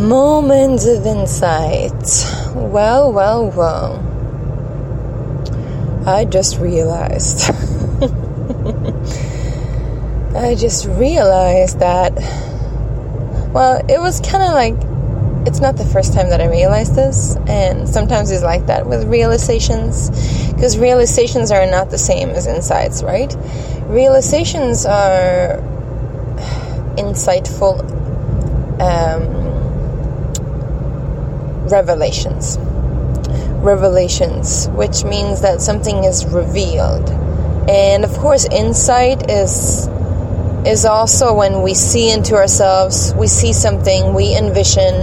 Moments of insight. Well, well, well. I just realized. I just realized that. Well, it was kind of like. It's not the first time that I realized this, and sometimes it's like that with realizations, because realizations are not the same as insights, right? Realizations are insightful um, revelations. Revelations, which means that something is revealed. And of course, insight is is also when we see into ourselves, we see something, we envision,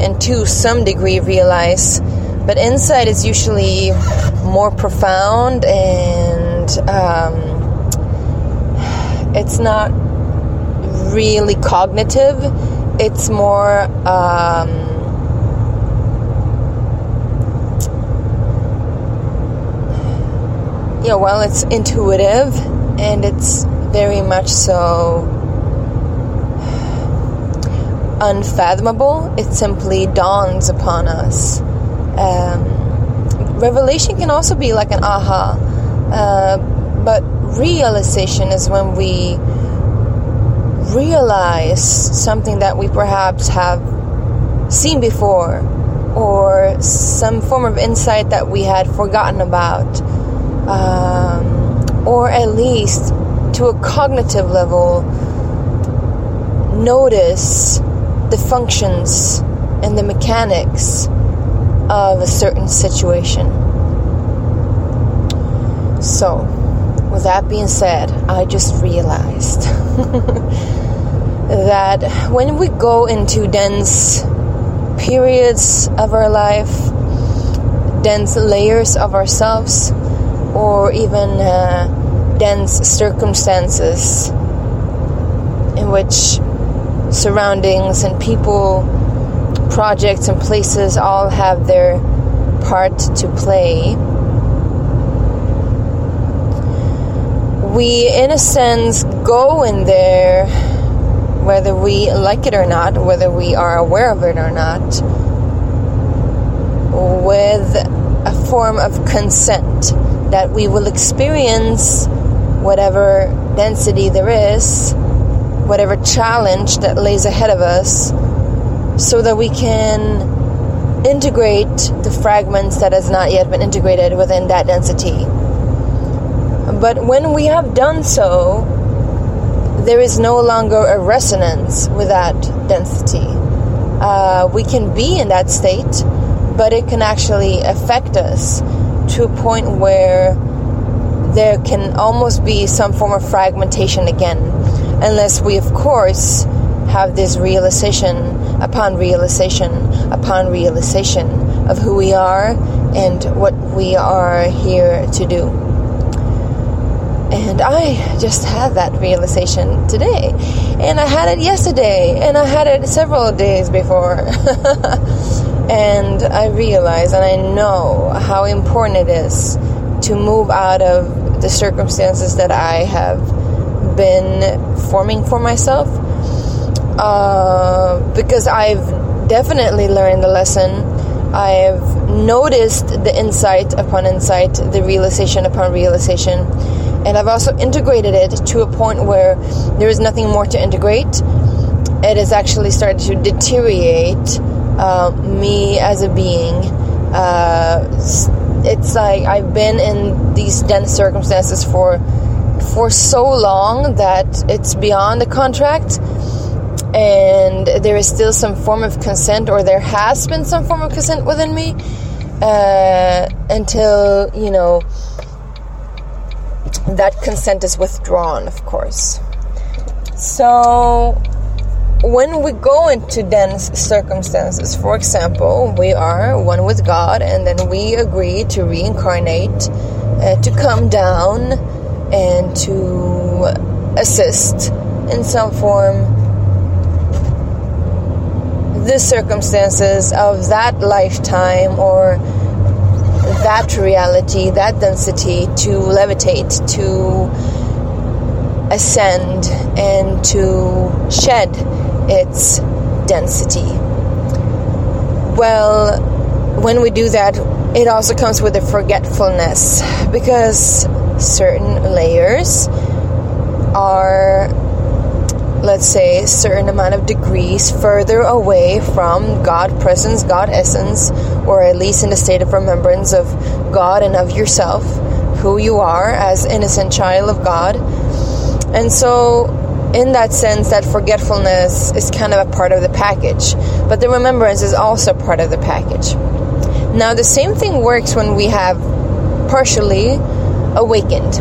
and to some degree realize. But insight is usually more profound and um, it's not really cognitive, it's more. Um, yeah, well, it's intuitive and it's very much so unfathomable. It simply dawns upon us. Um, revelation can also be like an aha, uh, but realization is when we realize something that we perhaps have seen before or some form of insight that we had forgotten about um, or at least to a cognitive level, notice the functions and the mechanics of a certain situation. So, with that being said, I just realized that when we go into dense periods of our life, dense layers of ourselves, or even uh, dense circumstances in which surroundings and people, projects, and places all have their part to play. We, in a sense, go in there whether we like it or not, whether we are aware of it or not, with a form of consent that we will experience whatever density there is, whatever challenge that lays ahead of us, so that we can integrate the fragments that has not yet been integrated within that density. But when we have done so, there is no longer a resonance with that density. Uh, we can be in that state, but it can actually affect us to a point where there can almost be some form of fragmentation again, unless we, of course, have this realization upon realization upon realization of who we are and what we are here to do. And I just had that realization today. And I had it yesterday. And I had it several days before. And I realize and I know how important it is to move out of the circumstances that I have been forming for myself. Uh, because I've definitely learned the lesson. I've noticed the insight upon insight, the realization upon realization, and I've also integrated it to a point where there is nothing more to integrate. It has actually started to deteriorate me as a being. Uh, it's like I've been in these dense circumstances for for so long that it's beyond the contract, and there is still some form of consent, or there has been some form of consent within me uh, until you know that consent is withdrawn, of course. So when we go into dense circumstances, for example, we are one with God and then we agree to reincarnate, uh, to come down and to assist in some form the circumstances of that lifetime or that reality, that density to levitate, to ascend, and to shed its density. well, when we do that, it also comes with a forgetfulness because certain layers are let's say certain amount of degrees further away from God presence, God essence, or at least in a state of remembrance of God and of yourself, who you are as innocent child of God. And so in that sense, that forgetfulness is kind of a part of the package, but the remembrance is also part of the package. Now, the same thing works when we have partially awakened.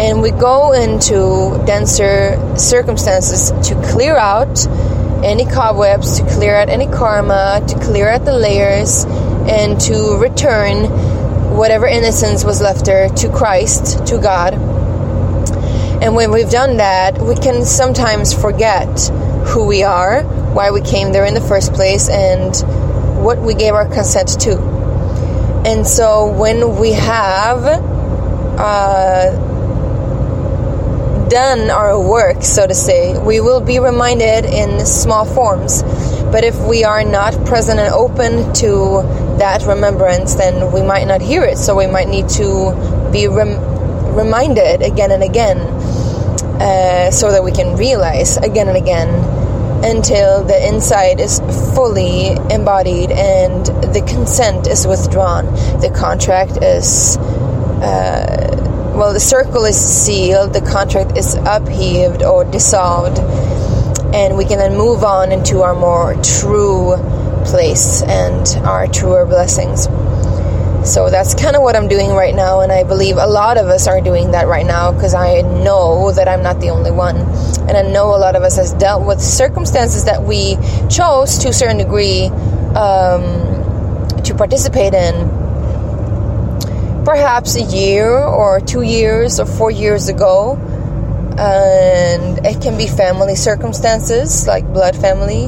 And we go into denser circumstances to clear out any cobwebs, to clear out any karma, to clear out the layers, and to return whatever innocence was left there to Christ, to God and when we've done that, we can sometimes forget who we are, why we came there in the first place, and what we gave our consent to. And so when we have uh, done our work, so to say, we will be reminded in small forms. But if we are not present and open to that remembrance, then we might not hear it. So we might need to be rem- reminded again and again uh, so that we can realize again and again until the inside is fully embodied and the consent is withdrawn. The contract is, uh, well, the circle is sealed, the contract is upheaved or dissolved, and we can then move on into our more true place and our truer blessings. So that's kind of what I'm doing right now, and I believe a lot of us are doing that right now because I know that I'm not the only one. And I know a lot of us has dealt with circumstances that we chose to a certain degree um, to participate in. Perhaps a year or two years or four years ago. And it can be family circumstances, like blood family.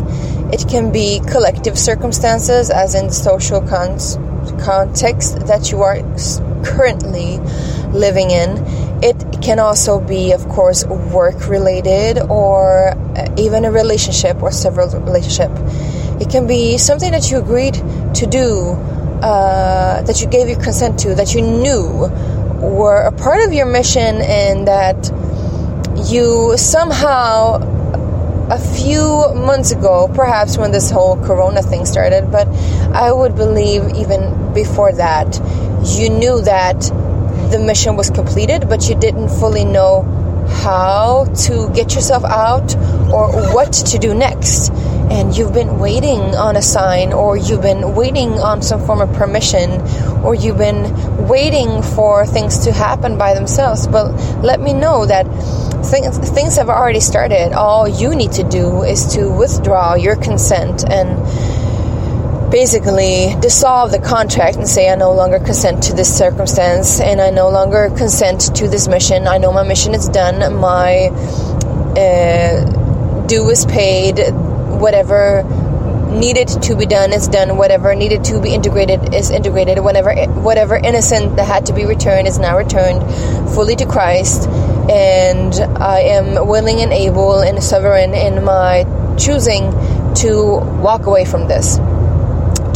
It can be collective circumstances, as in social cons context that you are currently living in. It can also be, of course, work related or uh, even a relationship or several relationship. It can be something that you agreed to do, uh, that you gave your consent to, that you knew were a part of your mission and that you somehow a few months ago, perhaps when this whole corona thing started, but I would believe even before that, you knew that the mission was completed, but you didn't fully know how to get yourself out or what to do next. And you've been waiting on a sign, or you've been waiting on some form of permission, or you've been waiting for things to happen by themselves. But let me know that things, things have already started. All you need to do is to withdraw your consent and basically dissolve the contract and say, I no longer consent to this circumstance and I no longer consent to this mission. I know my mission is done. My uh, due is paid. Whatever needed to be done is done. Whatever needed to be integrated is integrated. Whatever whatever innocent that had to be returned is now returned fully to Christ. And I am willing and able and sovereign in my choosing to walk away from this,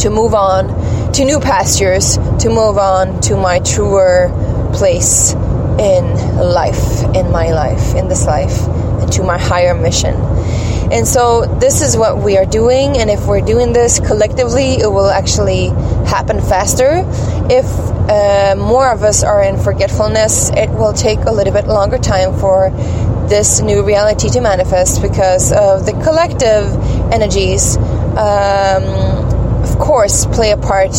to move on to new pastures, to move on to my truer place in life, in my life, in this life, and to my higher mission. And so this is what we are doing, and if we're doing this collectively, it will actually happen faster. If uh, more of us are in forgetfulness, it will take a little bit longer time for this new reality to manifest because of the collective energies, um, of course, play a part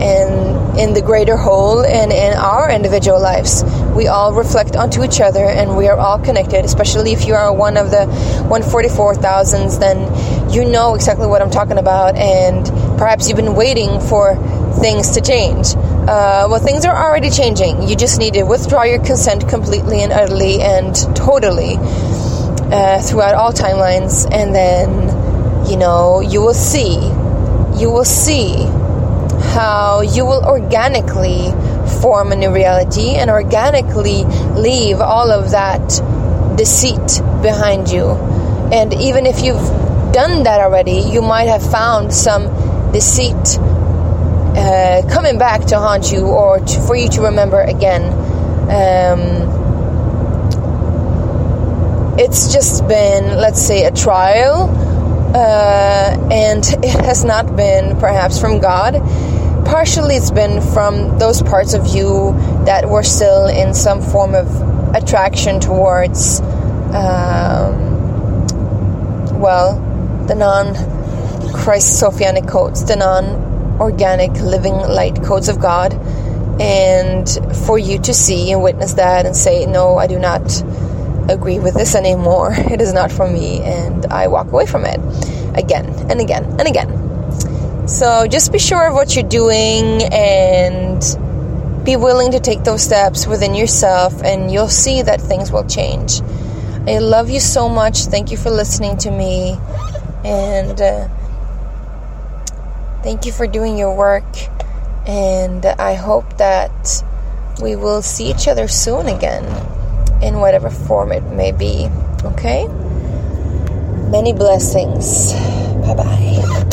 in in the greater whole and in our individual lives. We all reflect onto each other and we are all connected, especially if you are one of the 144,000s, then you know exactly what I'm talking about and perhaps you've been waiting for things to change. Uh, well, things are already changing. You just need to withdraw your consent completely and utterly and totally uh, throughout all timelines, and then, you know, you will see. You will see how you will organically form a new reality and organically leave all of that deceit behind you. And even if you've done that already, you might have found some deceit uh, coming back to haunt you or to, for you to remember again. Um, it's just been, let's say, a trial, uh, and it has not been perhaps from God. Partially, it's been from those parts of you that were still in some form of attraction towards, um, well, the non Christophanic codes, the non organic living light codes of God, and for you to see and witness that and say, No, I do not agree with this anymore. It is not for me, and I walk away from it again and again and again. So just be sure of what you're doing and be willing to take those steps within yourself, and you'll see that things will change. I love you so much. Thank you for listening to me, and uh, thank you for doing your work. And I hope that we will see each other soon again in whatever form it may be. Okay? Many blessings. Bye bye.